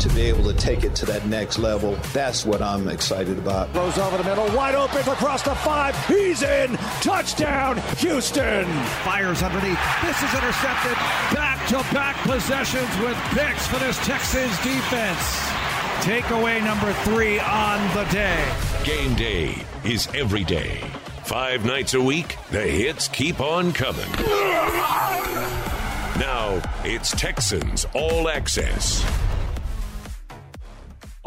to be able to take it to that next level. That's what I'm excited about. Goes over the middle, wide open for across the five. He's in. Touchdown, Houston. Fires underneath. This is intercepted. Back to back possessions with picks for this Texans defense. Takeaway number three on the day. Game day is every day. Five nights a week, the hits keep on coming. Now it's Texans All Access.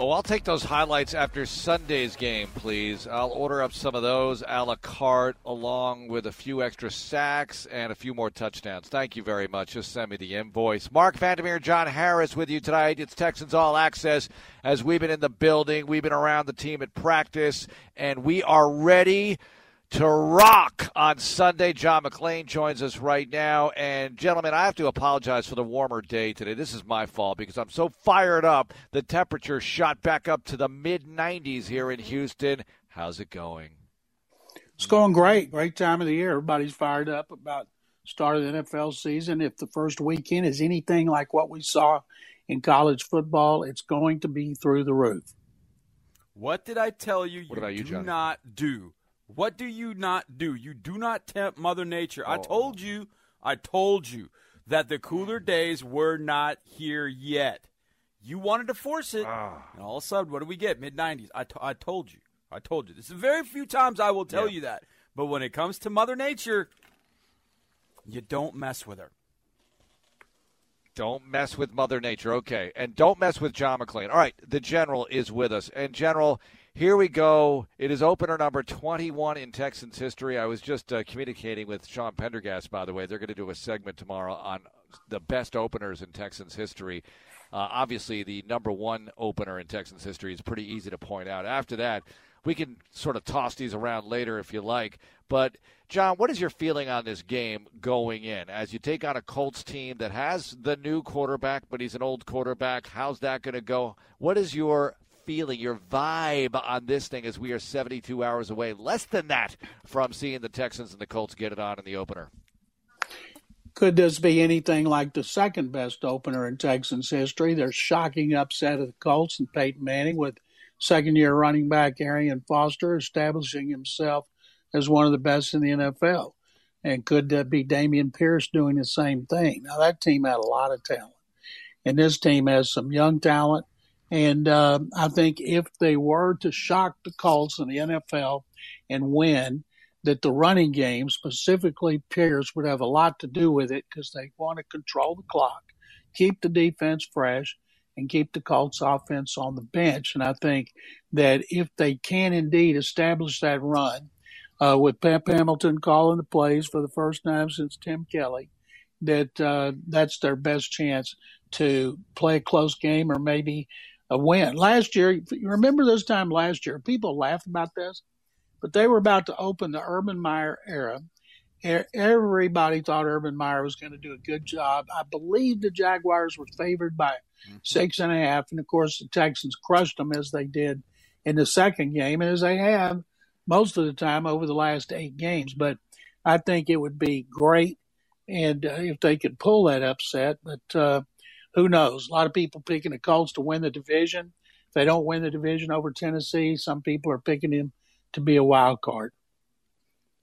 Oh, I'll take those highlights after Sunday's game, please. I'll order up some of those a la carte, along with a few extra sacks and a few more touchdowns. Thank you very much. Just send me the invoice. Mark Vandermeer, John Harris with you tonight. It's Texans All Access. As we've been in the building, we've been around the team at practice, and we are ready to rock on Sunday. John McClain joins us right now. And, gentlemen, I have to apologize for the warmer day today. This is my fault because I'm so fired up. The temperature shot back up to the mid 90s here in Houston. How's it going? It's going great. Great time of the year. Everybody's fired up about start of the NFL season. If the first weekend is anything like what we saw in college football, it's going to be through the roof. What did I tell you? What about you, do Johnny? not do? What do you not do? You do not tempt Mother Nature. I Oh. told you, I told you that the cooler days were not here yet. You wanted to force it, Ah. and all of a sudden, what do we get? Mid 90s. I, t- I told you. I told you. This is very few times I will tell Yeah. you that. But when it comes to Mother Nature, you don't mess with her. Don't mess with Mother Nature. Okay. And don't mess with John McClain. All right. The General is with us. And, General, here we go. It is opener number 21 in Texans history. I was just uh, communicating with Sean Pendergast, by the way. They're going to do a segment tomorrow on the best openers in Texans history. Uh, obviously, the number one opener in Texans history is pretty easy to point out. After that, we can sort of toss these around later if you like. But, John, what is your feeling on this game going in? As you take on a Colts team that has the new quarterback, but he's an old quarterback, how's that going to go? What is your feeling, your vibe on this thing as we are 72 hours away, less than that, from seeing the Texans and the Colts get it on in the opener? Could this be anything like the second best opener in Texans history? Their shocking upset of the Colts and Peyton Manning with second year running back Arian Foster establishing himself as one of the best in the NFL. And could that be Dameon Pierce doing the same thing? Now, that team had a lot of talent, and this team has some young talent. And uh, I think if they were to shock the Colts in the NFL and win, that the running game, specifically Pierce, would have a lot to do with it because they want to control the clock, keep the defense fresh, and keep the Colts offense on the bench. And I think that if they can indeed establish that run uh, with Pep Hamilton calling the plays for the first time since Tim Kelly, that uh, that's their best chance to play a close game or maybe a win. Last year, you remember this time last year, people laugh about this, but they were about to open the Urban Meyer era. Everybody thought Urban Meyer was going to do a good job. I believe the Jaguars were favored by six and a half, and of course the Texans crushed them as they did in the second game, and as they have most of the time over the last eight games. But I think it would be great, and uh, if they could pull that upset, but uh, who knows? A lot of people picking the Colts to win the division. If they don't win the division over Tennessee, some people are picking him to be a wild card.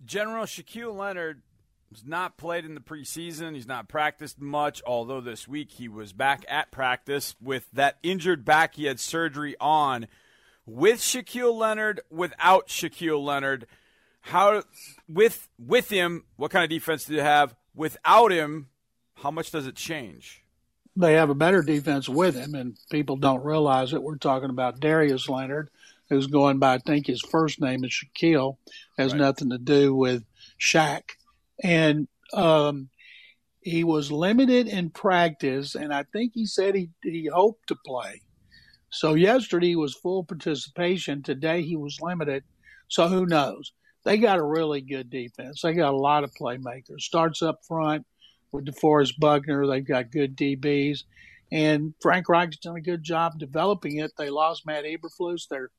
General Shaquille Leonard has not played in the preseason. He's not practiced much, although this week he was back at practice with that injured back he had surgery on. With Shaquille Leonard, without Shaquille Leonard, how with with him, what kind of defense do you have? Without him, how much does it change? They have a better defense with him, and people don't realize it. We're talking about Darius Leonard, who's going by, I think his first name is Shaquille, has Right. nothing to do with Shaq. And um, he was limited in practice, and I think he said he, he hoped to play. So yesterday he was full participation. Today he was limited. So who knows? They got a really good defense. They got a lot of playmakers. Starts up front with DeForest Buckner. They've got good DBs. And Frank Reich's done a good job developing it. They lost Matt Eberflus, their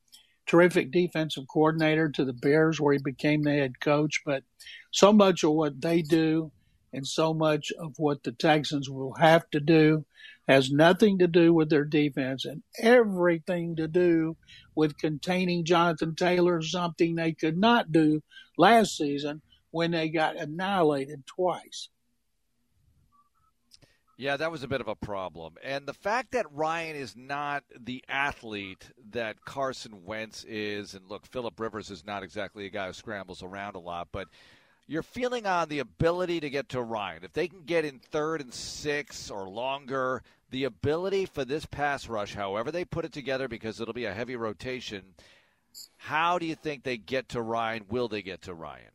terrific defensive coordinator, to the Bears, where he became the head coach. But so much of what they do and so much of what the Texans will have to do has nothing to do with their defense and everything to do with containing Jonathan Taylor, something they could not do last season when they got annihilated twice. Yeah, that was a bit of a problem. And the fact that Ryan is not the athlete that Carson Wentz is, and look, Philip Rivers is not exactly a guy who scrambles around a lot, but your feeling on the ability to get to Ryan, if they can get in third and six or longer, the ability for this pass rush, however they put it together, because it'll be a heavy rotation, how do you think they get to Ryan? Will they get to Ryan?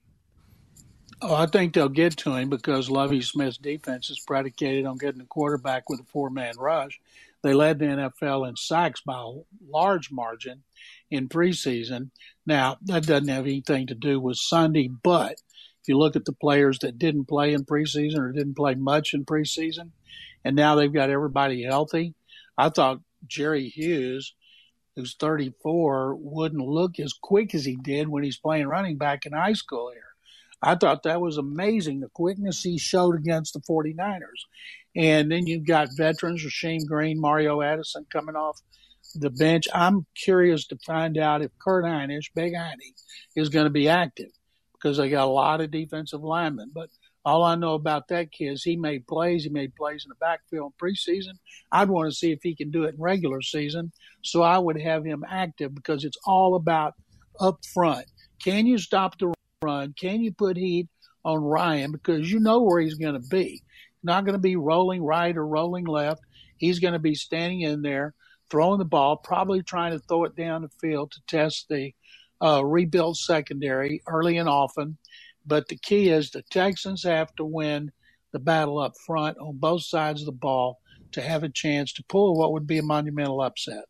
Oh, I think they'll get to him because Lovie Smith's defense is predicated on getting the quarterback with a four man rush. They led the NFL in sacks by a large margin in preseason. Now, that doesn't have anything to do with Sunday, but if you look at the players that didn't play in preseason or didn't play much in preseason, and now they've got everybody healthy, I thought Jerry Hughes, who's 34, wouldn't look as quick as he did when he's playing running back in high school here. I thought that was amazing, the quickness he showed against the 49ers. And then you've got veterans, Rasheem Green, Mario Addison coming off the bench. I'm curious to find out if Kurt Hinish, Big Heine, is going to be active because they got a lot of defensive linemen. But all I know about that kid is he made plays. He made plays in the backfield in preseason. I'd want to see if he can do it in regular season. So I would have him active because it's all about up front. Can you stop the run? Can you put heat on Ryan? Because you know where he's going to be. Not going to be rolling right or rolling left. He's going to be standing in there, throwing the ball, probably trying to throw it down the field to test the uh, rebuild secondary early and often. But the key is the Texans have to win the battle up front on both sides of the ball to have a chance to pull what would be a monumental upset.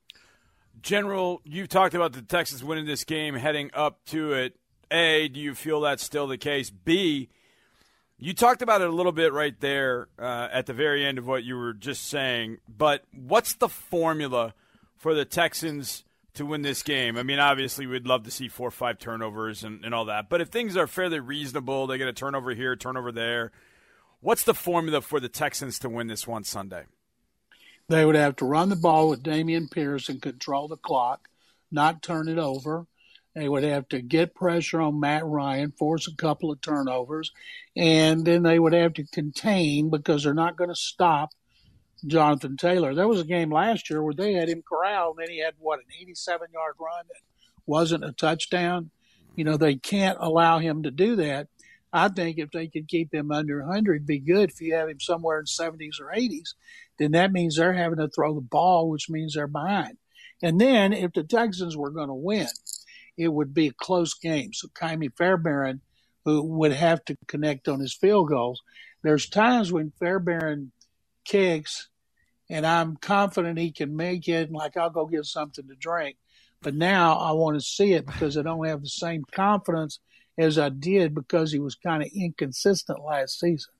General, you talked about the Texans winning this game heading up to it. A, do you feel that's still the case? B, you talked about it a little bit right there uh, at the very end of what you were just saying, but what's the formula for the Texans to win this game? I mean, obviously, we'd love to see four or five turnovers and, and all that, but if things are fairly reasonable, they get a turnover here, turnover there. What's the formula for the Texans to win this one Sunday? They would have to run the ball with Dameon Pierce and control the clock, not turn it over. They would have to get pressure on Matt Ryan, force a couple of turnovers, and then they would have to contain because they're not going to stop Jonathan Taylor. There was a game last year where they had him corralled, and then he had what an 87 yard run that wasn't a touchdown. You know, they can't allow him to do that. I think if they could keep him under 100, it'd be good. If you have him somewhere in 70s or 80s, then that means they're having to throw the ball, which means they're behind. And then if the Texans were going to win, it would be a close game. So Ka'imi Fairbairn who would have to connect on his field goals. There's times when Fairbairn kicks, and I'm confident he can make it. and Like I'll go get something to drink, but now I want to see it because I don't have the same confidence as I did because he was kind of inconsistent last season.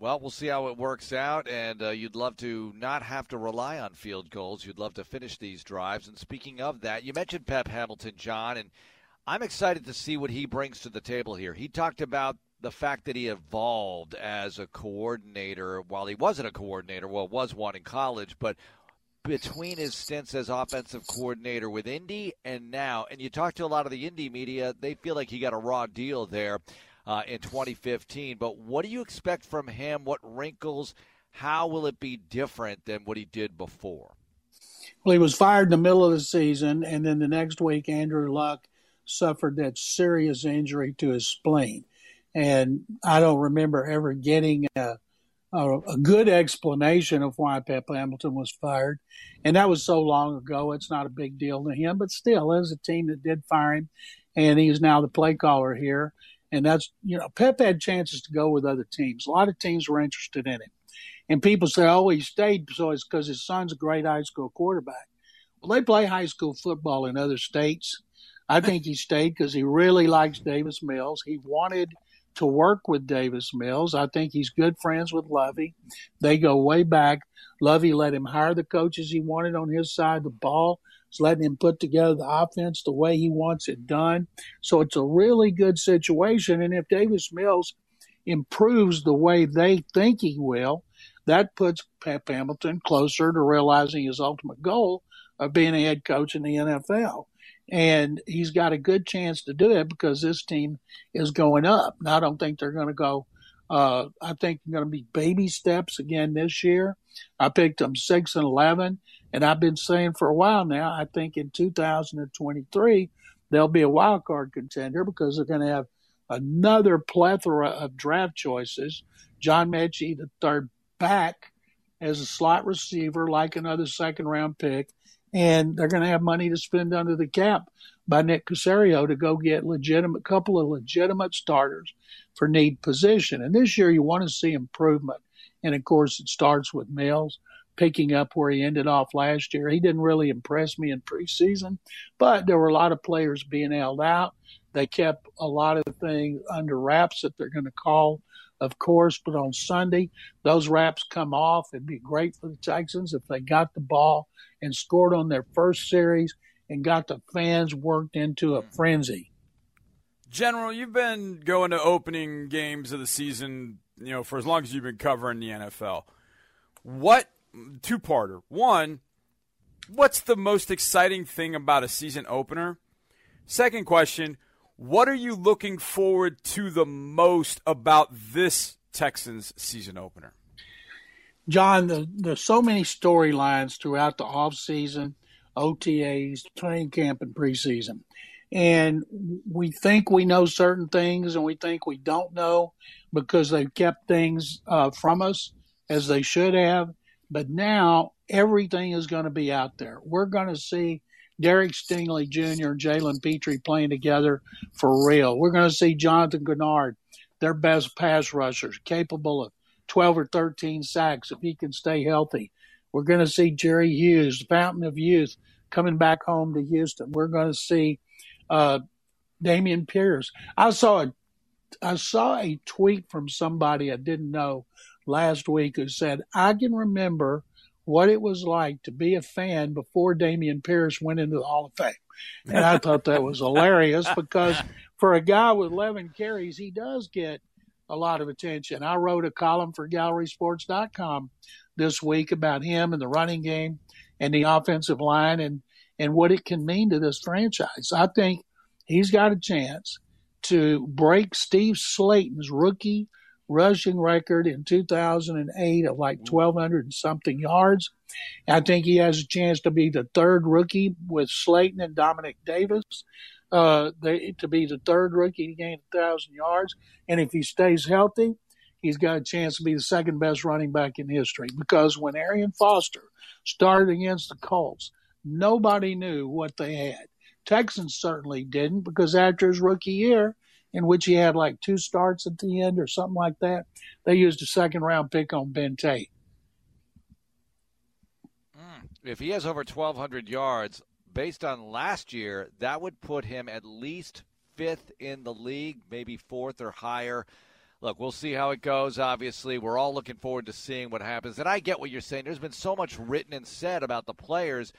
Well, we'll see how it works out, and uh, you'd love to not have to rely on field goals. You'd love to finish these drives. And speaking of that, you mentioned Pep Hamilton, John, and I'm excited to see what he brings to the table here. He talked about the fact that he evolved as a coordinator while he wasn't a coordinator, well, was one in college, but between his stints as offensive coordinator with Indy and now, and you talk to a lot of the Indy media, they feel like he got a raw deal there uh, in 2015. But what do you expect from him? What wrinkles? How will it be different than what he did before? Well, he was fired in the middle of the season, and then the next week, Andrew Luck suffered that serious injury to his spleen. And I don't remember ever getting a, a, a, good explanation of why Pep Hamilton was fired. And that was so long ago, it's not a big deal to him. But still, as a team that did fire him, and he's now the play caller here. And that's, you know, Pep had chances to go with other teams. A lot of teams were interested in him. And people say, oh, he stayed, so it's because his son's a great high school quarterback. Well, they play high school football in other states. I think he stayed because he really likes Davis Mills. He wanted to work with Davis Mills. I think he's good friends with Lovie. They go way back. Lovie let him hire the coaches he wanted on his side of the ball. He's letting him put together the offense the way he wants it done. So it's a really good situation. And if Davis Mills improves the way they think he will, that puts Pep Hamilton closer to realizing his ultimate goal of being a head coach in the NFL. And he's got a good chance to do it because this team is going up. Now, I don't think they're going to go. Uh, I think they're going to be baby steps again this year. I picked them six and eleven, and I've been saying for a while now. I think in 2023 they'll be a wild card contender because they're going to have another plethora of draft choices. John Metchie, the third back, as a slot receiver, like another second round pick, and they're going to have money to spend under the cap by Nick Caserio to go get legitimate couple of legitimate starters for need position. And this year, you want to see improvement, and of course, it starts with Mills picking up where he ended off last year. He didn't really impress me in preseason, but there were a lot of players being held out. They kept a lot of things under wraps that they're going to call, of course, but on Sunday, those wraps come off. It'd be great for the Texans if they got the ball and scored on their first series and got the fans worked into a frenzy. General, you've been going to opening games of the season, you know, for as long as you've been covering the NFL. What two parter. One, what's the most exciting thing about a season opener? Second question, what are you looking forward to the most about this Texans season opener? John, the, there's so many storylines throughout the off season, OTAs, training camp, and preseason. And we think we know certain things and we think we don't know because they've kept things uh, from us as they should have. But now everything is going to be out there. We're going to see Derek Stingley Jr. and Jalen Pitre playing together for real. We're going to see Jonathan Greenard, their best pass rushers, capable of 12 or 13 sacks if he can stay healthy. We're going to see Jerry Hughes, the fountain of youth, coming back home to Houston. We're going to see uh, Dameon Pierce. I saw a I saw a tweet from somebody I didn't know last week who said, I can remember what it was like to be a fan before Dameon Pierce went into the Hall of Fame. And I thought that was hilarious because for a guy with 11 carries, he does get a lot of attention. I wrote a column for GallerySports.com this week about him and the running game and the offensive line and, and what it can mean to this franchise. I think he's got a chance to break Steve Slaton's rookie rushing record in 2008 of like 1,200 and something yards. I think he has a chance to be the third rookie with Slaton and Domanick Davis. Uh, they, to be the third rookie to gain a thousand yards, and if he stays healthy, he's got a chance to be the second best running back in history. Because when Arian Foster started against the Colts, nobody knew what they had. Texans certainly didn't, because after his rookie year, in which he had like two starts at the end or something like that. They used a second round pick on Ben Tate. Hmm. If he has over 1,200 yards, based on last year, that would put him at least fifth in the league, maybe fourth or higher. Look, we'll see how it goes. Obviously, we're all looking forward to seeing what happens. And I get what you're saying. There's been so much written and said about the players.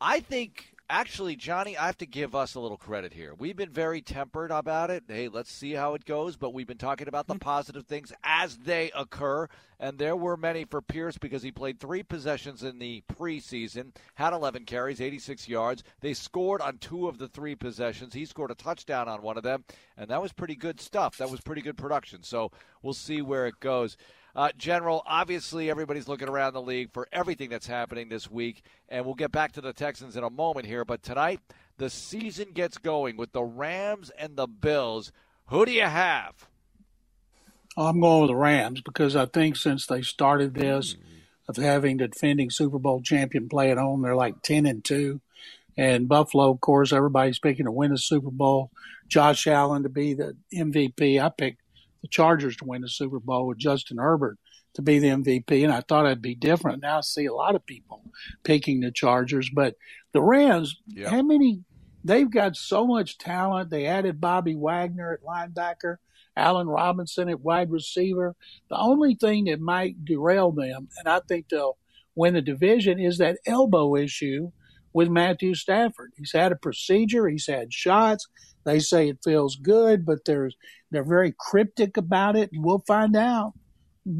I think actually, Johnny, I have to give us a little credit here. We've been very tempered about it. Hey, let's see how it goes. But we've been talking about the mm-hmm. positive things as they occur. And there were many for Pierce because he played three possessions in the preseason, had 11 carries, 86 yards. They scored on two of the three possessions. He scored a touchdown on one of them. And that was pretty good stuff. That was pretty good production. So we'll see where it goes. Uh, General, obviously, everybody's looking around the league for everything that's happening this week, and we'll get back to the Texans in a moment here. But tonight, the season gets going with the Rams and the Bills. Who do you have? I'm going with the Rams because I think since they started this of having the defending Super Bowl champion play at home, they're like 10 and 2. And Buffalo, of course, everybody's picking to win the Super Bowl. Josh Allen to be the MVP. I picked the Chargers to win the Super Bowl with Justin Herbert to be the MVP, and I thought I'd be different. Now I see a lot of people picking the Chargers, but the Rams, yep. how many? They've got so much talent. They added Bobby Wagner at linebacker, Allen Robinson at wide receiver. The only thing that might derail them, and I think they'll win the division, is that elbow issue with Matthew Stafford. He's had a procedure, he's had shots. They say it feels good, but there's they're very cryptic about it, and we'll find out.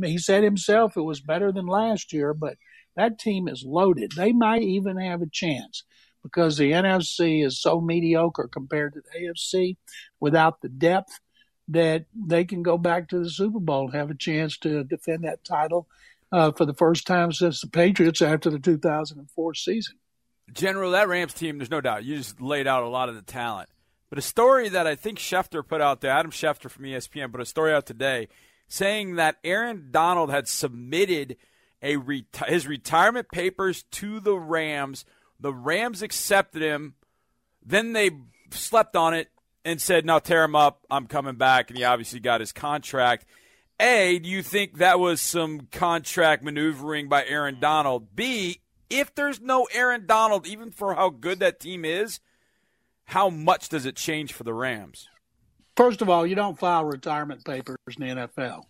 he said himself it was better than last year, but that team is loaded. They might even have a chance because the NFC is so mediocre compared to the AFC without the depth that they can go back to the Super Bowl and have a chance to defend that title uh, for the first time since the Patriots after the 2004 season. General, that Rams team, there's no doubt. You just laid out a lot of the talent. But a story that I think Schefter put out there, Adam Schefter from ESPN, put a story out today saying that Aaron Donald had submitted a reti- his retirement papers to the Rams. The Rams accepted him. Then they slept on it and said, "Now tear him up. I'm coming back." And he obviously got his contract. A, do you think that was some contract maneuvering by Aaron Donald? B, if there's no Aaron Donald, even for how good that team is, how much does it change for the Rams? First of all, you don't file retirement papers in the NFL.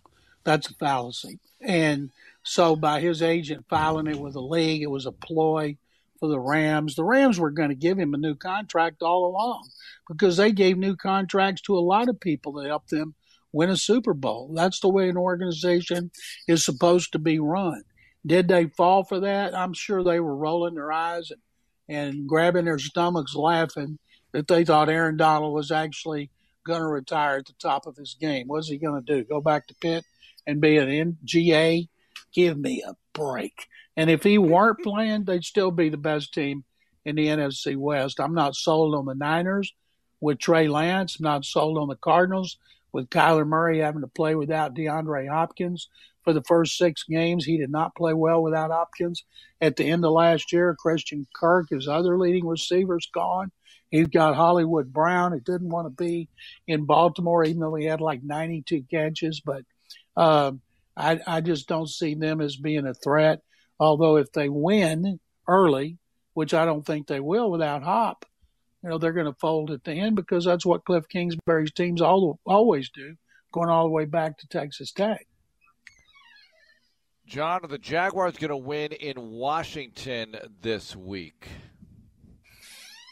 That's a fallacy. And so by his agent filing it with the league, it was a ploy for the Rams. The Rams were going to give him a new contract all along because they gave new contracts to a lot of people to help them win a Super Bowl. That's the way an organization is supposed to be run. Did they fall for that? I'm sure they were rolling their eyes and, and grabbing their stomachs laughing that they thought Aaron Donald was actually going to retire at the top of his game. What's he going to do? Go back to Pitt and be an NGA? Give me a break. And if he weren't playing, they'd still be the best team in the NFC West. I'm not sold on the Niners with Trey Lance. I'm not sold on the Cardinals with Kyler Murray having to play without DeAndre Hopkins for the first six games. He did not play well without Hopkins. At the end of last year, Christian Kirk, his other leading receivers, gone. He's got Hollywood Brown, who didn't want to be in Baltimore, even though he had like 92 catches. But um, I, I just don't see them as being a threat. Although if they win early, which I don't think they will without Hop, you know they're going to fold at the end because that's what Cliff Kingsbury's teams all, always do, going all the way back to Texas Tech. John, are the Jaguars going to win in Washington this week?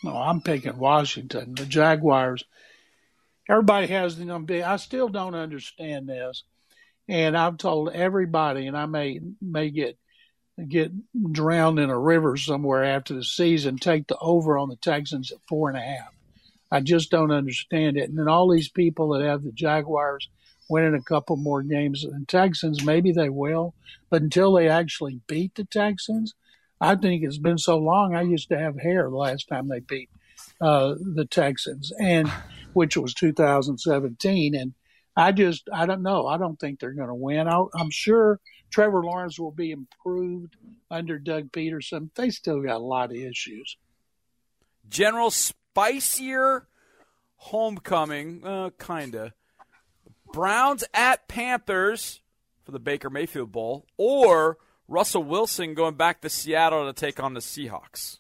No, I'm picking Washington. The Jaguars. Everybody has the. I still don't understand this, and I've told everybody, and I may may get get drowned in a river somewhere after the season. Take the over on the Texans at four and a half. I just don't understand it. And then all these people that have the Jaguars winning a couple more games than Texans, maybe they will, but until they actually beat the Texans, I think it's been so long. I used to have hair the last time they beat uh, the Texans, and which was 2017. And I just, I don't know. I don't think they're going to win. i am sure Trevor Lawrence will be improved under Doug Pederson. They still got a lot of issues. General spicier homecoming, uh, kinda. Browns at Panthers for the Baker Mayfield Bowl, or Russell Wilson going back to Seattle to take on the Seahawks?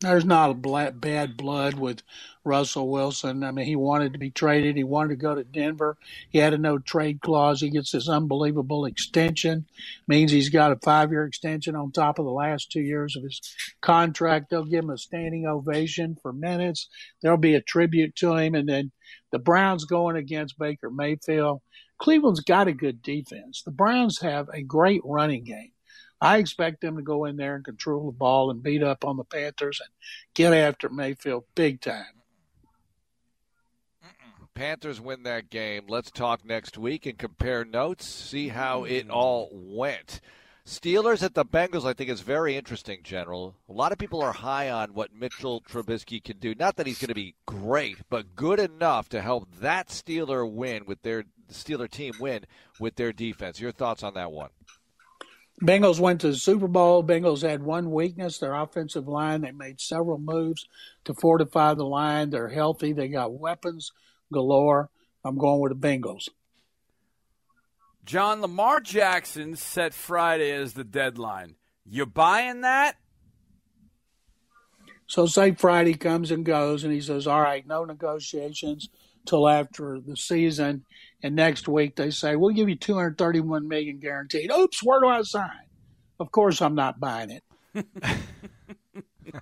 There's not a bad blood with Russell Wilson. I mean, he wanted to be traded. He wanted to go to Denver. He had a no trade clause. He gets this unbelievable extension. Means he's got a five year extension on top of the last two years of his contract. They'll give him a standing ovation for minutes. There'll be a tribute to him. And then the Browns going against Baker Mayfield. Cleveland's got a good defense. The Browns have a great running game. I expect them to go in there and control the ball and beat up on the Panthers and get after Mayfield big time. Panthers win that game. Let's talk next week and compare notes, see how it all went. Steelers at the Bengals, I think, is very interesting, General. A lot of people are high on what Mitchell Trubisky can do. Not that he's going to be great, but good enough to help that Steeler win with their Steeler team win with their defense. Your thoughts on that one? Bengals went to the Super Bowl. Bengals had one weakness, their offensive line. They made several moves to fortify the line. They're healthy. They got weapons galore. I'm going with the Bengals. John Lamar Jackson set Friday as the deadline. You buying that? So say Friday comes and goes and he says, All right, no negotiations till after the season. And next week they say, we'll give you 231 million guaranteed. Oops, where do I sign? Of course, I'm not buying it.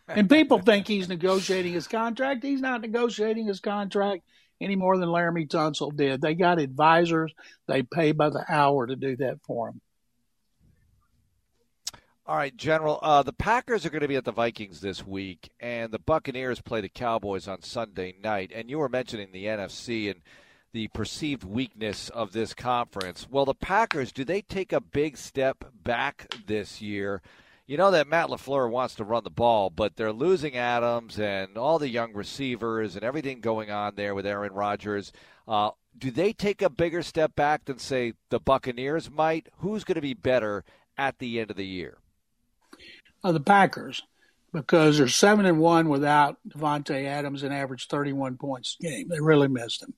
and people think he's negotiating his contract. He's not negotiating his contract any more than Laremy Tunsil did. They got advisors. They pay by the hour to do that for them. All right, General. Uh, the Packers are going to be at the Vikings this week, and the Buccaneers play the Cowboys on Sunday night. And you were mentioning the NFC and the perceived weakness of this conference. Well, the Packers, do they take a big step back this year you know that Matt LaFleur wants to run the ball, but they're losing Adams and all the young receivers and everything going on there with Aaron Rodgers. Uh, do they take a bigger step back than, say, the Buccaneers might? Who's going to be better at the end of the year? Uh, the Packers, because they're seven and one without Davante Adams and averaged 31 points a game. They really missed him,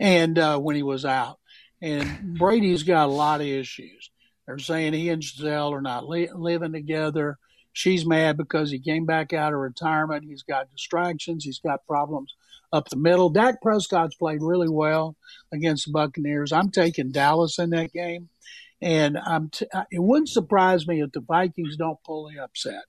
and uh, when he was out, and Brady's got a lot of issues. They're saying he and Gisele are not li- living together. She's mad because he came back out of retirement. He's got distractions. He's got problems up the middle. Dak Prescott's played really well against the Buccaneers. I'm taking Dallas in that game. And I'm t- it wouldn't surprise me if the Vikings don't pull the upset.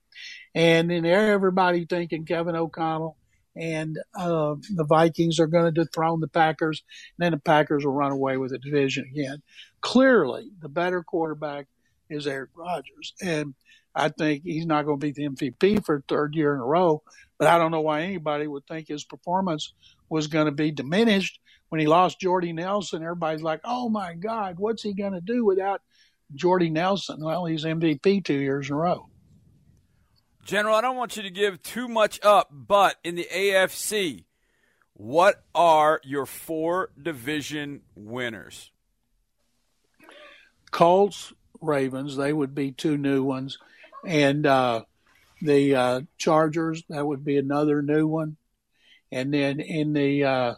And then everybody thinking Kevin O'Connell and uh, the Vikings are going to dethrone the Packers, and then the Packers will run away with the division again. Clearly, the better quarterback is Aaron Rodgers, and I think he's not going to be the MVP for third year in a row. But I don't know why anybody would think his performance was going to be diminished when he lost Jordy Nelson. Everybody's like, "Oh my God, what's he going to do without Jordy Nelson?" Well, he's MVP two years in a row. General, I don't want you to give too much up, but in the AFC, what are your four division winners? Colts, Ravens, they would be two new ones. And uh, the uh, Chargers, that would be another new one. And then in the uh,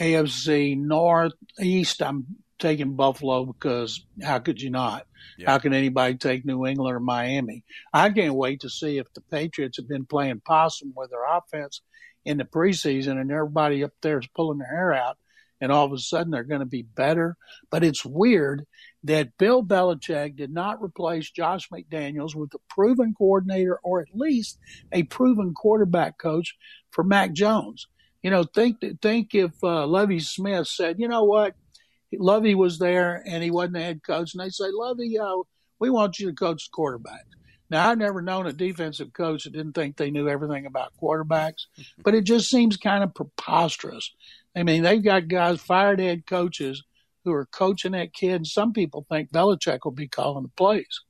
AFC Northeast, I'm taking Buffalo because how could you not? Yeah. How can anybody take New England or Miami? I can't wait to see if the Patriots have been playing possum with their offense in the preseason and everybody up there is pulling their hair out and all of a sudden they're going to be better. But it's weird that Bill Belichick did not replace Josh McDaniels with a proven coordinator or at least a proven quarterback coach for Mac Jones. You know, think think if uh, Lovie Smith said, you know what, Lovie was there and he wasn't the head coach, and they say, Lovie, uh, we want you to coach the quarterback. Now, I've never known a defensive coach that didn't think they knew everything about quarterbacks, but it just seems kind of preposterous. I mean, they've got guys, fired head coaches, who are coaching that kid. And some people think Belichick will be calling the plays.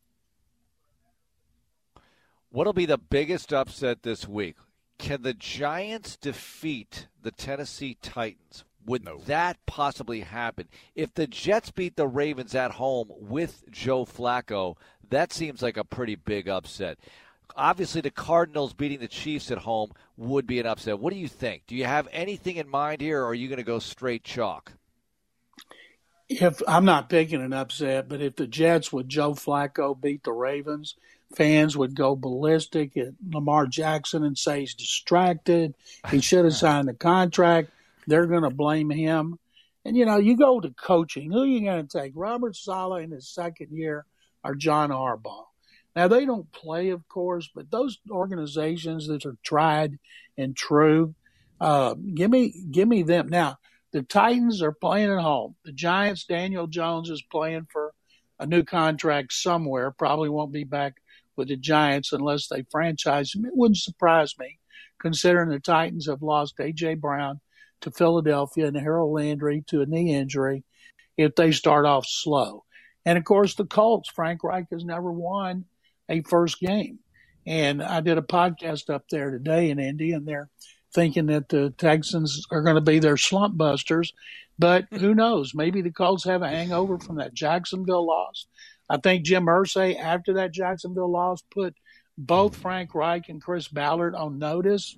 What'll be the biggest upset this week? Can the Giants defeat the Tennessee Titans? Would no. that possibly happen? If the Jets beat the Ravens at home with Joe Flacco, that seems like a pretty big upset. Obviously, the Cardinals beating the Chiefs at home would be an upset. What do you think? Do you have anything in mind here, or are you going to go straight chalk? If I'm not picking an upset, but if the Jets with Joe Flacco beat the Ravens, fans would go ballistic at Lamar Jackson and say he's distracted. He should have signed the contract. They're going to blame him. And, you know, you go to coaching. Who are you going to take? Robert Saleh in his second year or John Harbaugh? Now, they don't play, of course, but those organizations that are tried and true, uh, give me give me them. Now, the Titans are playing at home. The Giants, Daniel Jones is playing for a new contract somewhere. Probably won't be back with the Giants unless they franchise him. It wouldn't surprise me, considering the Titans have lost A.J. Brown to Philadelphia and Harold Landry to a knee injury if they start off slow. And of course, the Colts, Frank Reich has never won a first game. And I did a podcast up there today in Indy, and they're thinking that the Texans are going to be their slump busters. But who knows? Maybe the Colts have a hangover from that Jacksonville loss. I think Jim Irsay, after that Jacksonville loss, put both Frank Reich and Chris Ballard on notice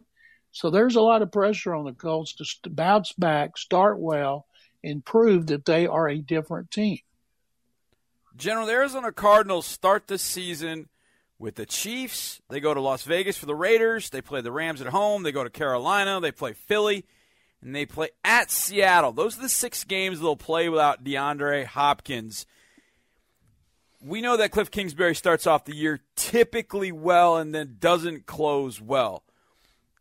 so there's a lot of pressure on the Colts to bounce back, start well, and prove that they are a different team. General, the Arizona Cardinals start the season with the Chiefs. They go to Las Vegas for the Raiders. They play the Rams at home. They go to Carolina. They play Philly. And they play at Seattle. Those are the six games they'll play without DeAndre Hopkins. We know that Cliff Kingsbury starts off the year typically well and then doesn't close well.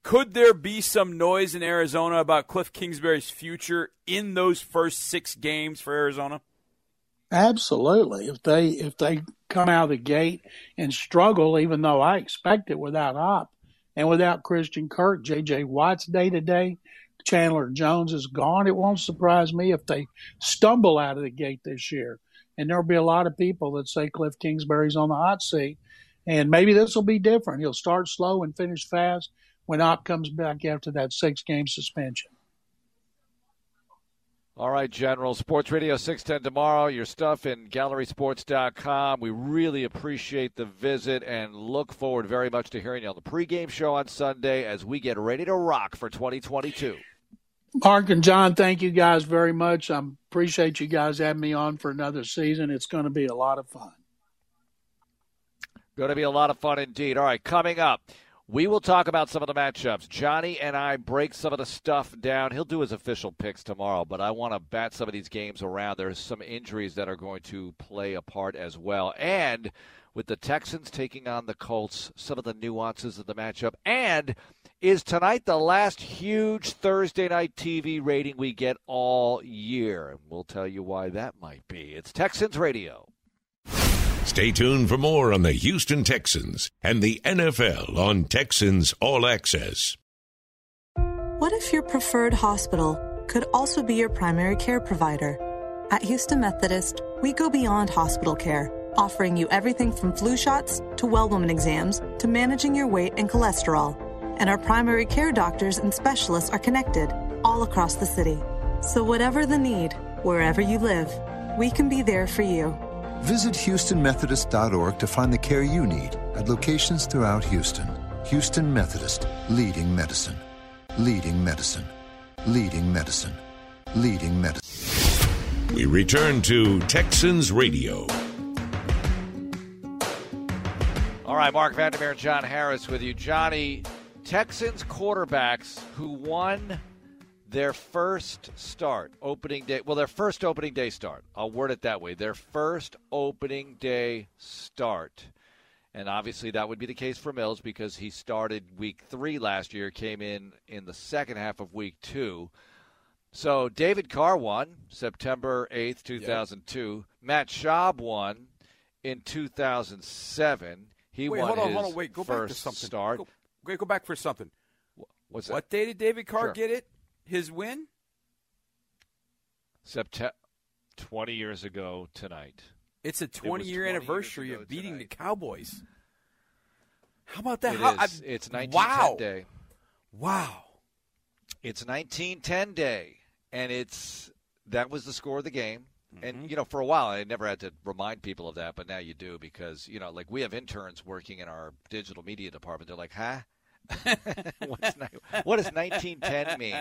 Could there be some noise in Arizona about Cliff Kingsbury's future in those first six games for Arizona? Absolutely. If they if they come out of the gate and struggle, even though I expect it without Hop and without Christian Kirk, J.J. Watt's day to day, Chandler Jones is gone. It won't surprise me if they stumble out of the gate this year. And there'll be a lot of people that say Cliff Kingsbury's on the hot seat. And maybe this will be different. He'll start slow and finish fast when Hop comes back after that six game suspension. All right, General. Sports Radio 610 tomorrow. Your stuff in gallerysports.com. We really appreciate the visit and look forward very much to hearing you on the pregame show on Sunday as we get ready to rock for 2022. Mark and John, thank you guys very much. I appreciate you guys having me on for another season. It's going to be a lot of fun. Going to be a lot of fun indeed. All right, coming up. We will talk about some of the matchups. Johnny and I break some of the stuff down. He'll do his official picks tomorrow, but I want to bat some of these games around. There's some injuries that are going to play a part as well. And with the Texans taking on the Colts, some of the nuances of the matchup. And is tonight the last huge Thursday night TV rating we get all year? And we'll tell you why that might be. It's Texans Radio. Stay tuned for more on the Houston Texans and the NFL on Texans All Access. What if your preferred hospital could also be your primary care provider? At Houston Methodist, we go beyond hospital care, offering you everything from flu shots to well woman exams to managing your weight and cholesterol. And our primary care doctors and specialists are connected all across the city. So, whatever the need, wherever you live, we can be there for you. Visit HoustonMethodist.org to find the care you need at locations throughout Houston. Houston Methodist, leading medicine. Leading medicine. Leading medicine. Leading medicine. We return to Texans Radio. All right, Mark Vandermeer and John Harris with you. Johnny, Texans quarterbacks who won their first start, opening day, well, their first opening day start. I'll word it that way. Their first opening day start. And obviously, that would be the case for Mills because he started week three last year, came in in the second half of week two. So David Carr won September 8th, 2002. Yep. Matt Schaub won in 2007. He wait, won hold on, his hold on, wait, go first back to something. start. Go, wait, go back for something. What's that? What day did David Carr Sure. get it? His win? September 20 years ago tonight. It's a 20 year 20 anniversary of beating tonight. the Cowboys. How about that? It How, is. I- it's 1910 wow. day. Wow. It's 1910 day, and it's that was the score of the game. Mm-hmm. And you know, for a while, I never had to remind people of that, but now you do because you know, like we have interns working in our digital media department. They're like, "Huh? What does 1910 mean?"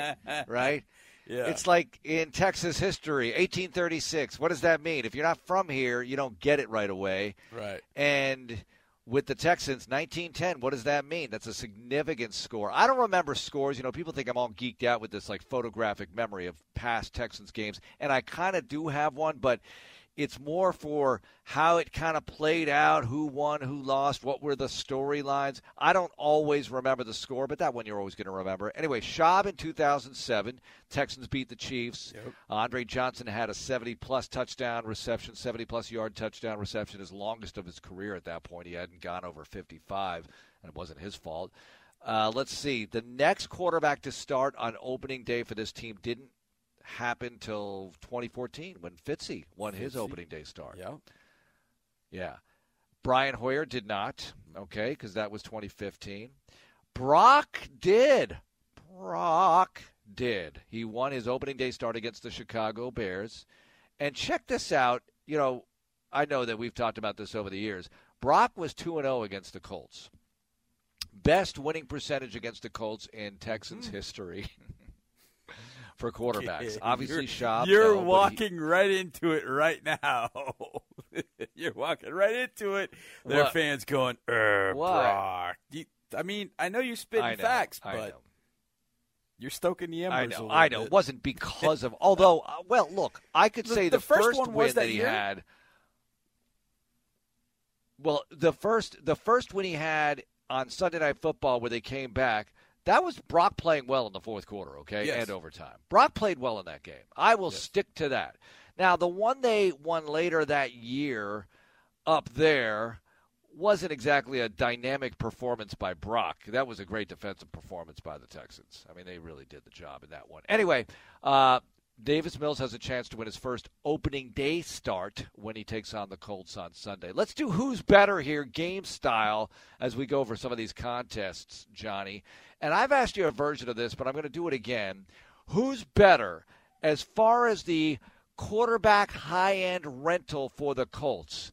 Right? Yeah. It's like in Texas history, 1836. What does that mean? If you're not from here, you don't get it right away. right. And with the Texans, 1910, what does that mean? That's a significant score. I don't remember scores. You know, people think I'm all geeked out with this like photographic memory of past Texans games, and I kind of do have one, but it's more for how it kind of played out, who won, who lost, what were the storylines. I don't always remember the score, but that one you're always going to remember. Anyway, Schaub in 2007, Texans beat the Chiefs. Andre Johnson had a 70 plus touchdown reception, 70 plus yard touchdown reception, his longest of his career at that point. He hadn't gone over 55, and it wasn't his fault. Uh, let's see. The next quarterback to start on opening day for this team didn't happen till 2014 when Fitzy won his Fitzy. opening day start. Yeah. Yeah. Brian Hoyer did not, okay, because that was 2015. Brock did. Brock did. He won his opening day start against the Chicago Bears. And check this out. You know, I know that we've talked about this over the years. Brock was 2 0 against the Colts. Best winning percentage against the Colts in Texans hmm. history for quarterbacks. Obviously, you're, Schaub. You're no, but he- walking right into it right now. you're walking right into it. Their What? fans going, er, Brock. You, I mean, I know you're spitting know, facts, I but know. you're stoking the I embers. a know, little I know. bit. It wasn't because of. Although, uh, well, look, I could The- say the the, first one win was that he year? had. Well, the first, the first win he had on Sunday Night Football, where they came back, that was Brock playing well in the fourth quarter, okay, Yes. and overtime. Brock played well in that game. I will Yes. stick to that. Now, the one they won later that year up there wasn't exactly a dynamic performance by Brock. That was a great defensive performance by the Texans. I mean, they really did the job in that one. Anyway, uh, Davis Mills has a chance to win his first opening day start when he takes on the Colts on Sunday. Let's do who's better here, game style, as we go over some of these contests, Johnny. And I've asked you a version of this, but I'm going to do it again. Who's better as far as the quarterback high end rental for the Colts?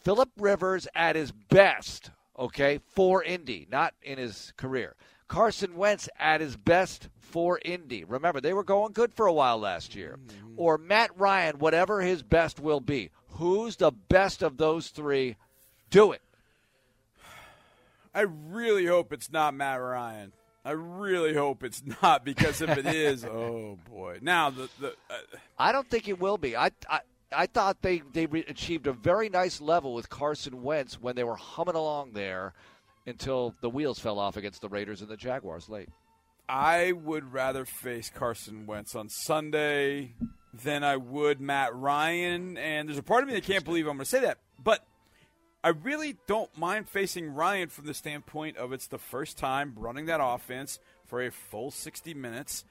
Philip Rivers at his best, okay, for Indy, not in his career. Carson Wentz at his best for Indy. Remember, they were going good for a while last year. Mm-hmm. Or Matt Ryan, whatever his best will be. Who's the best of those three? Do it. I really hope it's not Matt Ryan. I really hope it's not because if it is, oh boy. Now the the. Uh, I don't think it will be. I, I I thought they they achieved a very nice level with Carson Wentz when they were humming along there until the wheels fell off against the Raiders and the Jaguars late. I would rather face Carson Wentz on Sunday than I would Matt Ryan, and there's a part of me that can't believe I'm going to say that, but I really don't mind facing Ryan from the standpoint of it's the first time running that offense for a full 60 minutes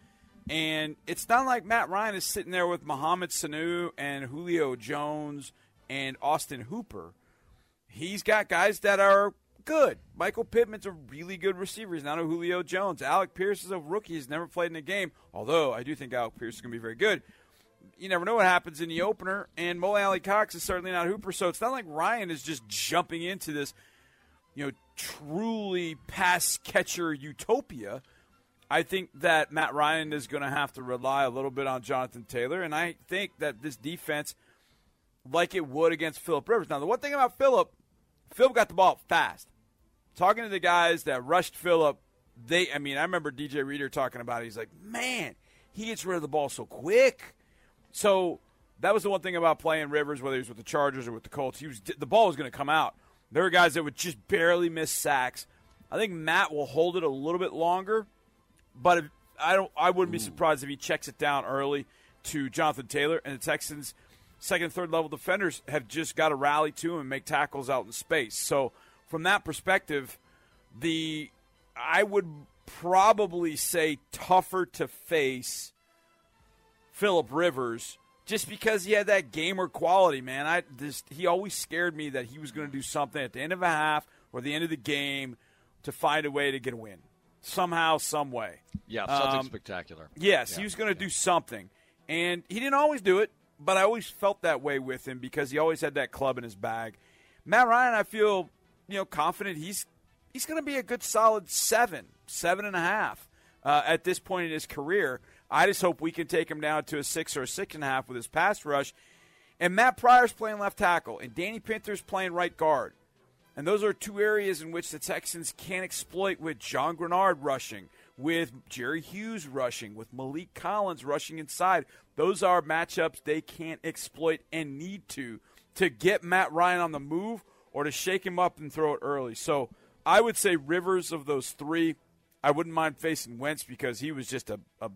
and it's not like Matt Ryan is sitting there with Mohamed Sanu and Julio Jones and Austin Hooper. He's got guys that are good. Michael Pittman's a really good receiver. He's not a Julio Jones. Alec Pierce is a rookie. He's never played in a game, although I do think Alec Pierce is going to be very good. You never know what happens in the opener, and Mo Alie-Cox is certainly not Hooper, so it's not like Ryan is just jumping into this, you know, truly pass catcher utopia. I think that Matt Ryan is going to have to rely a little bit on Jonathan Taylor, and I think that this defense, like it would against Philip Rivers. Now, the one thing about Philip, Philip got the ball fast. Talking to the guys that rushed Philip, they, I mean, I remember DJ Reader talking about it. He's like, man, he gets rid of the ball so quick. So that was the one thing about playing Rivers, whether he was with the Chargers or with the Colts. He was the ball was going to come out. There were guys that would just barely miss sacks. I think Matt will hold it a little bit longer but if, I don't. I wouldn't be surprised if he checks it down early to Jonathan Taylor and the Texans. Second and third level defenders have just got to rally to him and make tackles out in space. So from that perspective, the I would probably say tougher to face Philip Rivers just because he had that gamer quality, man. I just he always scared me that he was going to do something at the end of a half or the end of the game to find a way to get a win somehow, some way. Yeah, something um, spectacular. Yes, yeah. he was going to do something, and he didn't always do it, but I always felt that way with him because he always had that club in his bag. Matt Ryan, I feel you know confident he's he's going to be a good solid seven, seven and a half uh, at this point in his career. I just hope we can take him down to a six or a six and a half with his pass rush. And Matt Pryor's playing left tackle, and Danny Pinter's playing right guard. And those are two areas in which the Texans can exploit with John Greenard rushing, with Jerry Hughes rushing, with Maliek Collins rushing inside. Those are matchups they can't exploit and need to to get Matt Ryan on the move or to shake him up and throw it early. So I would say Rivers of those three. I wouldn't mind facing Wentz because he was just a, a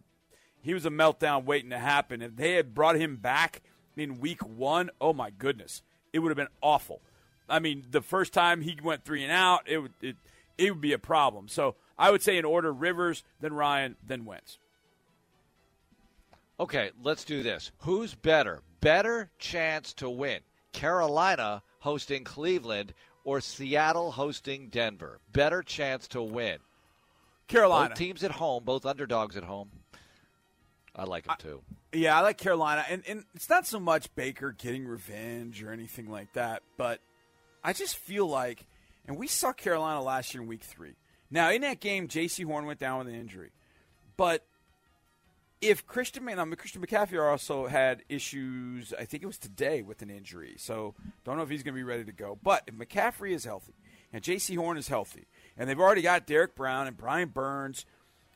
he was a meltdown waiting to happen. If they had brought him back in week one, oh my goodness, it would have been awful. I mean, the first time he went three and out, it would it, it would be a problem. So I would say in order: Rivers, then Ryan, then Wentz. Okay, let's do this. Who's better? Better chance to win: Carolina hosting Cleveland or Seattle hosting Denver? Better chance to win. Carolina. Both teams at home, both underdogs at home. I like them too. I, yeah, I like Carolina, and and it's not so much Baker getting revenge or anything like that, but I just feel like, and we saw Carolina last year in week three. Now, in that game, Jaycee Horn went down with an injury. But if Christian, now, Christian McCaffrey also had issues, I think it was today with an injury. So don't know if he's going to be ready to go. But if McCaffrey is healthy and Jaycee Horn is healthy, and they've already got Derrick Brown and Brian Burns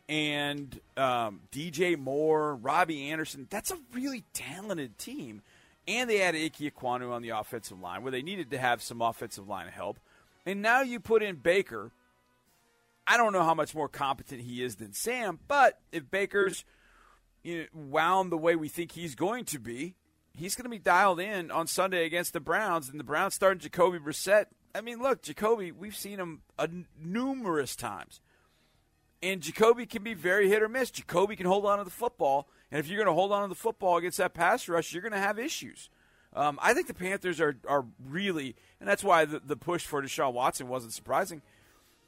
and um, DJ Moore, Robbie Anderson, that's a really talented team and they had Ike Ekwonu on the offensive line where they needed to have some offensive line help. And now you put in Baker. I don't know how much more competent he is than Sam, but if Baker's you know, wound the way we think he's going to be, he's going to be dialed in on Sunday against the Browns, and the Browns starting Jacoby Brissett. I mean, look, Jacoby, we've seen him a, numerous times. And Jacoby can be very hit or miss. Jacoby can hold on to the football, and if you're going to hold on to the football against that pass rush, you're going to have issues. Um, I think the Panthers are are really, and that's why the, the push for Deshaun Watson wasn't surprising.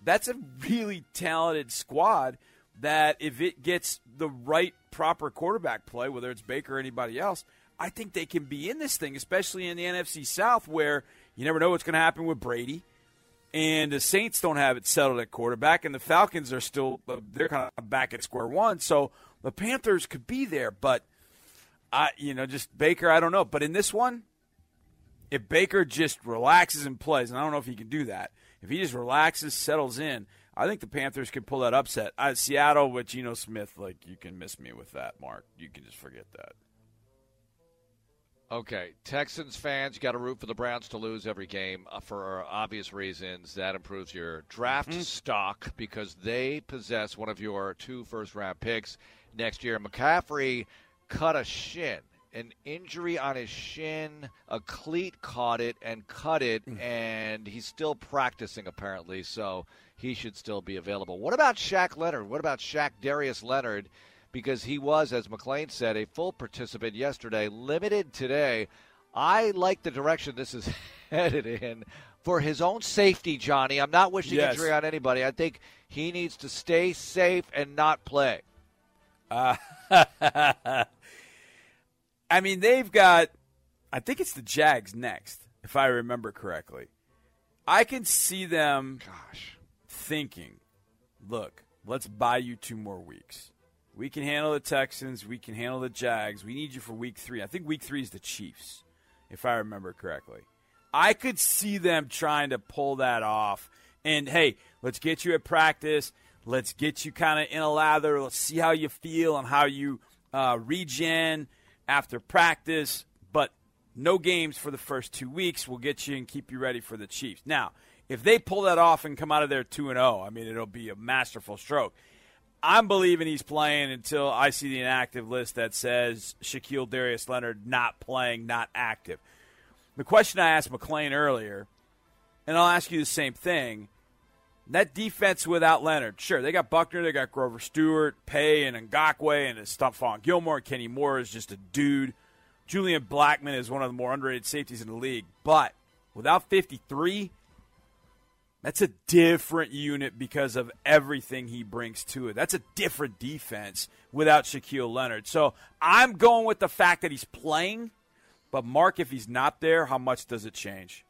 That's a really talented squad that if it gets the right proper quarterback play, whether it's Baker or anybody else, I think they can be in this thing, especially in the NFC South where you never know what's going to happen with Brady. And the Saints don't have it settled at quarterback, and the Falcons are still uh, they're kind of back at square one. So the Panthers could be there, but I, you know, just Baker, I don't know. But in this one, if Baker just relaxes and plays, and I don't know if he can do that, if he just relaxes, settles in, I think the Panthers could pull that upset. I, Seattle with Geno Smith, like you can miss me with that, Mark. You can just forget that. Okay, Texans fans, you got to root for the Browns to lose every game uh, for obvious reasons. That improves your draft mm-hmm. stock because they possess one of your two first round picks next year. McCaffrey cut a shin, an injury on his shin. A cleat caught it and cut it, mm. and he's still practicing apparently, so he should still be available. What about Shaq Leonard? What about Shaq Darius Leonard? because he was, as McClain said, a full participant yesterday, limited today. I like the direction this is headed in for his own safety, Johnny. I'm not wishing yes. injury on anybody. I think he needs to stay safe and not play. Uh, I mean, they've got, I think it's the Jags next, if I remember correctly. I can see them Gosh. Thinking, look, let's buy you two more weeks. We can handle the Texans. We can handle the Jags. We need you for week three. I think week three is the Chiefs, if I remember correctly. I could see them trying to pull that off. And hey, let's get you at practice. Let's get you kind of in a lather. Let's see how you feel and how you uh, regen after practice. But no games for the first two weeks. We'll get you and keep you ready for the Chiefs. Now, if they pull that off and come out of there 2 and 0, I mean, it'll be a masterful stroke. I'm believing he's playing until I see the inactive list that says Shaquille Darius Leonard not playing, not active. The question I asked McClain earlier, and I'll ask you the same thing. That defense without Leonard, sure, they got Buckner, they got Grover Stewart, Paye, and Ngakoue, and Stephon Gilmore. Kenny Moore is just a dude. Julian Blackmon is one of the more underrated safeties in the league. But without 53, that's a different unit because of everything he brings to it. That's a different defense without Shaquille Leonard. So I'm going with the fact that he's playing, but Mark, if he's not there, how much does it change?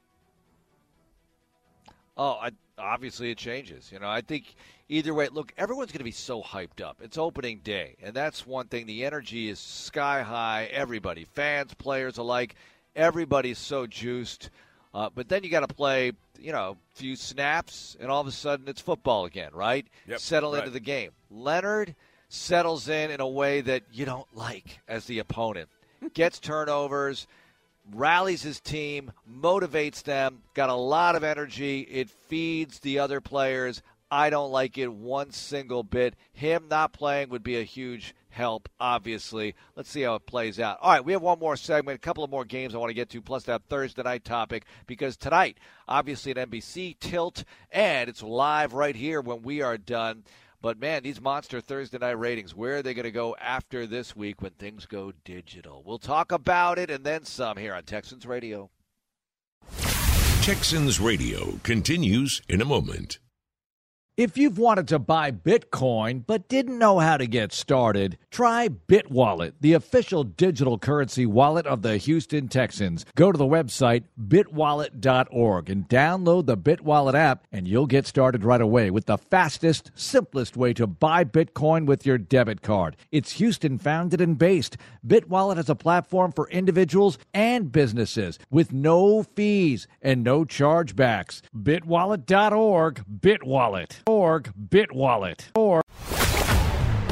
Oh, I, obviously it changes. You know, I think either way, look, everyone's going to be so hyped up. It's opening day, and that's one thing. The energy is sky high. Everybody, fans, players alike, everybody's so juiced. Uh, but then you got to play, you know, a few snaps, and all of a sudden it's football again, right? Yep, Settle right. into the game. Leonard settles in in a way that you don't like as the opponent. Gets turnovers, rallies his team, motivates them, got a lot of energy. It feeds the other players. I don't like it one single bit. Him not playing would be a huge help, obviously. Let's see how it plays out. All right, we have one more segment, a couple of more games I want to get to, plus that Thursday night topic, because tonight, obviously at NBC, Tilt, and it's live right here when we are done. But man, these monster Thursday night ratings, where are they going to go after this week when things go digital? We'll talk about it and then some here on Texans Radio. Texans Radio continues in a moment. If you've wanted to buy Bitcoin but didn't know how to get started, try BitWallet, the official digital currency wallet of the Houston Texans. Go to the website bitwallet.org and download the BitWallet app, and you'll get started right away with the fastest, simplest way to buy Bitcoin with your debit card. It's Houston founded and based. BitWallet is a platform for individuals and businesses with no fees and no chargebacks. BitWallet.org, BitWallet org bitwallet or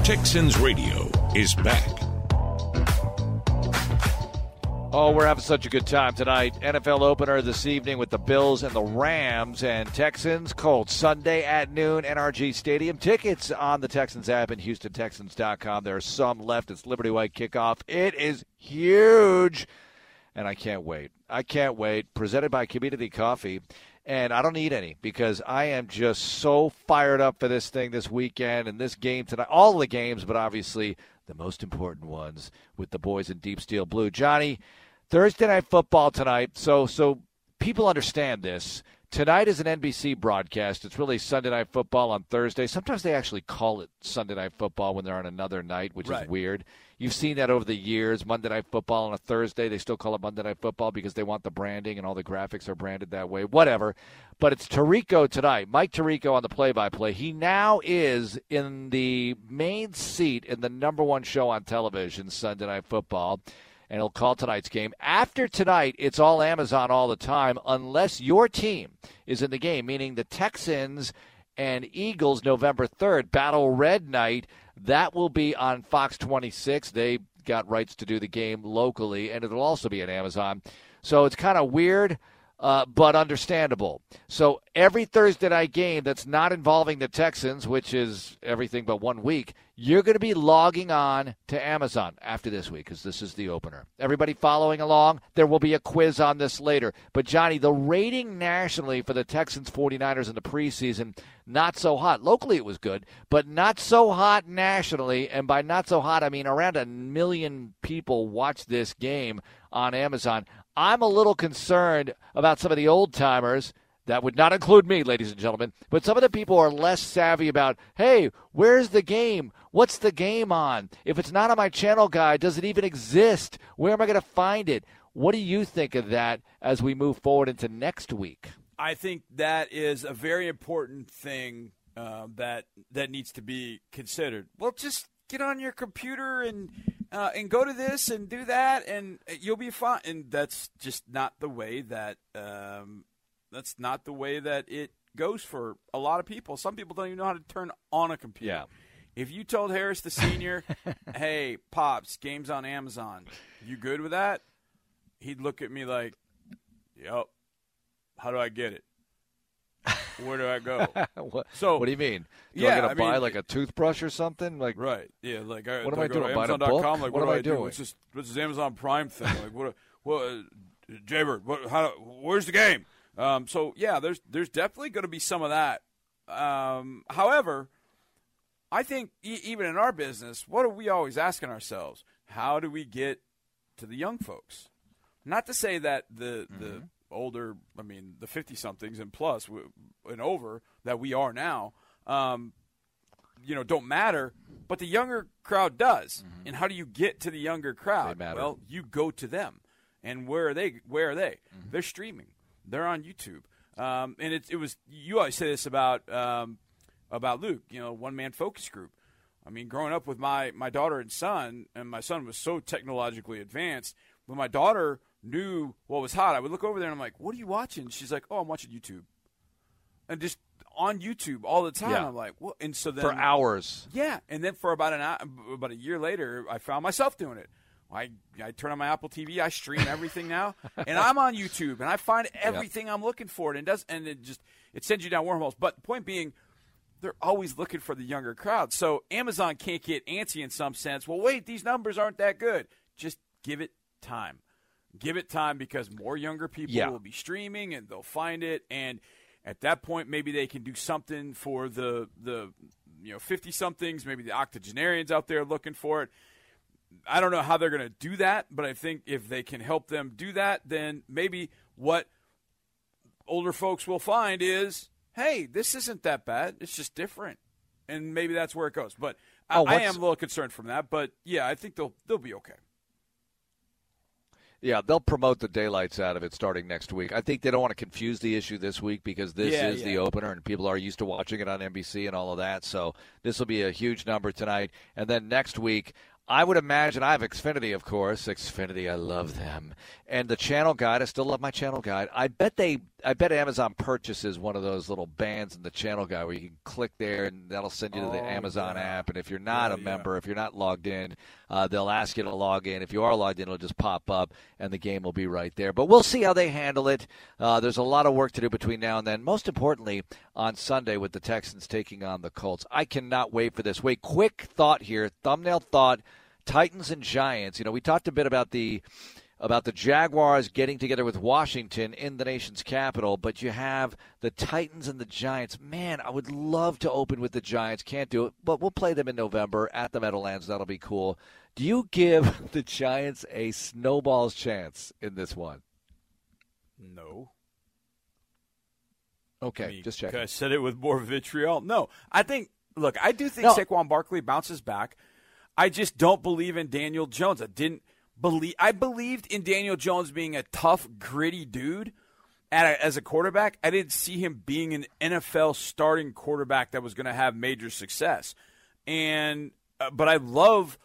Texans Radio is back. Oh, we're having such a good time tonight. NFL opener this evening with the Bills and the Rams and Texans. Colts Sunday at noon, NRG Stadium. Tickets on the Texans app and HoustonTexans.com. There are some left. It's Liberty White kickoff. It is huge. and I can't wait. I can't wait. Presented by Community Coffee. And I don't need any because I am just so fired up for this thing this weekend and this game tonight. All the games, but obviously the most important ones with the boys in Deep Steel Blue. Johnny, Thursday night football tonight. So so people understand this. Tonight is an NBC broadcast. It's really Sunday night football on Thursday. Sometimes they actually call it Sunday night football when they're on another night, which Right. is weird. You've seen that over the years. Monday night football on a Thursday, they still call it Monday night football because they want the branding and all the graphics are branded that way. Whatever. But it's Tirico tonight. Mike Tirico on the play-by-play. He now is in the main seat in the number one show on television, Sunday night football and he'll call tonight's game. After tonight, it's all Amazon all the time, unless your team is in the game, meaning the Texans and Eagles November 3rd, Battle Red Night. That will be on Fox 26. They got rights to do the game locally, and it'll also be on Amazon. So it's kind of weird. Uh, but understandable. So every Thursday night game that's not involving the Texans, which is everything but one week, you're going to be logging on to Amazon after this week because this is the opener. Everybody following along, there will be a quiz on this later. But, Johnny, the rating nationally for the Texans 49ers in the preseason, not so hot. Locally, it was good, but not so hot nationally. And by not so hot, I mean around a million people watched this game on Amazon. I'm a little concerned about some of the old timers. That would not include me, ladies and gentlemen. But some of the people are less savvy about, hey, where's the game? What's the game on? If it's not on my channel guide, does it even exist? Where am I going to find it? What do you think of that as we move forward into next week? I think that is a very important thing uh, that that needs to be considered. Well, just get on your computer and uh, and go to this and do that, and you'll be fine. And that's just not the way that um, that's not the way that it goes for a lot of people. Some people don't even know how to turn on a computer. Yeah. If you told Harris the senior, "Hey, pops, games on Amazon," you good with that? He'd look at me like, "Yep." How do I get it? Where do I go? what, So- what do you mean? Do Yeah, I got to I buy mean- like a toothbrush or something? Like, Right. Yeah. Like, I, What am do I go to doing? Amazon.com? Like, What what, am do I I do? doing? What's this? What's this Amazon Prime thing? Like, what? What? Uh, Jaybird, what? How? Where's the game? Um, so yeah, there's there's definitely going to be some of that. Um, however, I think e- even in our business, what are we always asking ourselves? How do we get to the young folks? Not to say that the the older, I mean, the fifty somethings and and over that we are now, um, you know, don't matter. But the younger crowd does. And how do you get to the younger crowd? Well, you go to them. And where are they? Where are they? They're streaming. They're on YouTube. Um, and it, it was you always say this about um, about Luke. You know, one man focus group. I mean, growing up with my my daughter and son, and my son was so technologically advanced. but my daughter knew what was hot, I would look over there and I'm like, "What are you watching?" She's like, "Oh, I'm watching YouTube." And just on YouTube all the time. Yeah. I'm like, "What?" And so then for hours. yeah, and then for about an hour, about a year later, I found myself doing it. I I turn on my Apple TV, I stream everything now, and I'm on YouTube, and I find everything I'm looking for, and it does, and it just it sends you down wormholes. But the point being, they're always looking for the younger crowd. So Amazon can't get antsy in some sense. Well, wait, these numbers aren't that good. Just give it time. Give it time because more younger people Yeah. will be streaming and they'll find it and at that point maybe they can do something for the the you know 50 somethings, maybe the octogenarians out there looking for it. I don't know how they're going to do that, but I think if they can help them do that, then maybe what older folks will find is, hey, this isn't that bad. It's just different, and maybe that's where it goes. But I, Oh, I am a little concerned from that. But yeah, I think they'll they'll be okay. Yeah, they'll promote the daylights out of it starting next week. I think they don't want to confuse the issue this week because this Yeah, is the opener and people are used to watching it on NBC and all of that. So this will be a huge number tonight. And then next week, I would imagine I have Xfinity, of course. Xfinity, I love them. And the channel guide, I still love my channel guide. I bet they, I bet Amazon purchases one of those little bands in the channel guy where you can click there and that'll send you to the Oh, Amazon yeah. app. And if you're not a yeah. member, if you're not logged in, uh, they'll ask you to log in. If you are logged in, it'll just pop up and the game will be right there. But we'll see how they handle it. Uh, there's a lot of work to do between now and then. Most importantly, on Sunday with the Texans taking on the Colts. I cannot wait for this. Wait, quick thought here, thumbnail thought. Titans and Giants. You know, we talked a bit about the about the Jaguars getting together with Washington in the nation's capital, but you have the Titans and the Giants. Man, I would love to open with the Giants. Can't do it, but we'll play them in November at the Meadowlands. That'll be cool. Do you give the Giants a snowball's chance in this one? No. Okay, I mean, just check. I said it with more vitriol. No, I think. Look, I do think No. Saquon Barkley bounces back. I just don't believe in Daniel Jones. I didn't believe. I believed in Daniel Jones being a tough, gritty dude a, as a quarterback. I didn't see him being an NFL starting quarterback that was going to have major success. And uh, but I love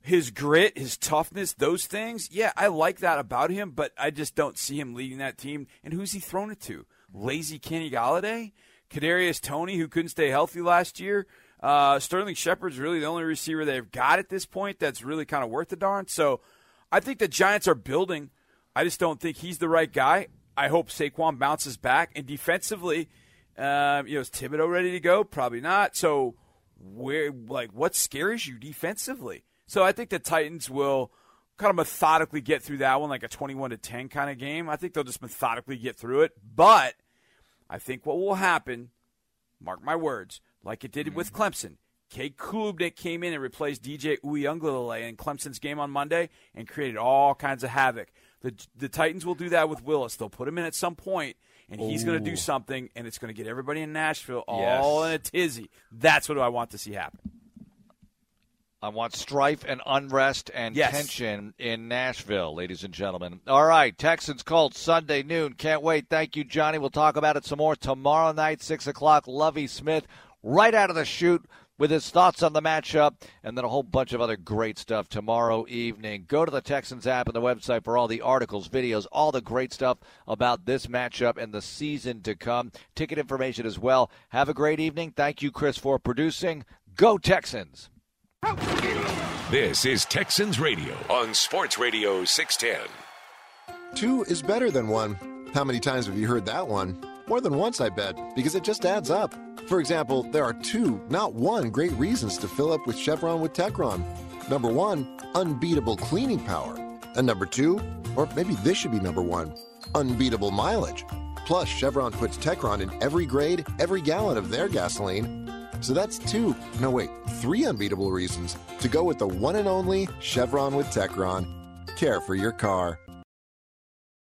his grit, his toughness, those things. Yeah, I like that about him, but I just don't see him leading that team. And who's he thrown it to? Lazy Kenny Golladay, Kadarius Toney, who couldn't stay healthy last year. Uh, Sterling Shepard's really the only receiver they've got at this point that's really kind of worth the darn. So I think the Giants are building. I just don't think he's the right guy. I hope Saquon bounces back and defensively. Um, you know, is Thibodeaux ready to go? Probably not. So where like what scares you defensively? So I think the Titans will kind of methodically get through that one, like a twenty-one to ten kind of game. I think they'll just methodically get through it. But I think what will happen, mark my words, like it did with Clemson. Cade Klubnik came in and replaced DJ Uiagalelei in Clemson's game on Monday and created all kinds of havoc. The the Titans will do that with Willis. They'll put him in at some point, and he's going to do something, and it's going to get everybody in Nashville all Yes. in a tizzy. That's what I want to see happen. I want strife and unrest and Yes. tension in Nashville, ladies and gentlemen. All right, Texans Colts Sunday noon. Can't wait. Thank you, Johnny. We'll talk about it some more tomorrow night, six o'clock. Lovie Smith, right out of the chute with his thoughts on the matchup, and then a whole bunch of other great stuff tomorrow evening. Go to the Texans app and the website for all the articles, videos, all the great stuff about this matchup and the season to come. Ticket information as well. Have a great evening. Thank you, Chris, for producing. Go Texans. This is Texans Radio on Sports Radio 610. Two is better than one. How many times have you heard that one? More than once, I bet, because it just adds up. For example, there are two, not one, great reasons to fill up with Chevron with Techron. Number one, unbeatable cleaning power. And number two, or maybe this should be number one, unbeatable mileage. Plus, Chevron puts Techron in every grade, every gallon of their gasoline. So that's two, no wait, three unbeatable reasons to go with the one and only Chevron with Techron. Care for your car.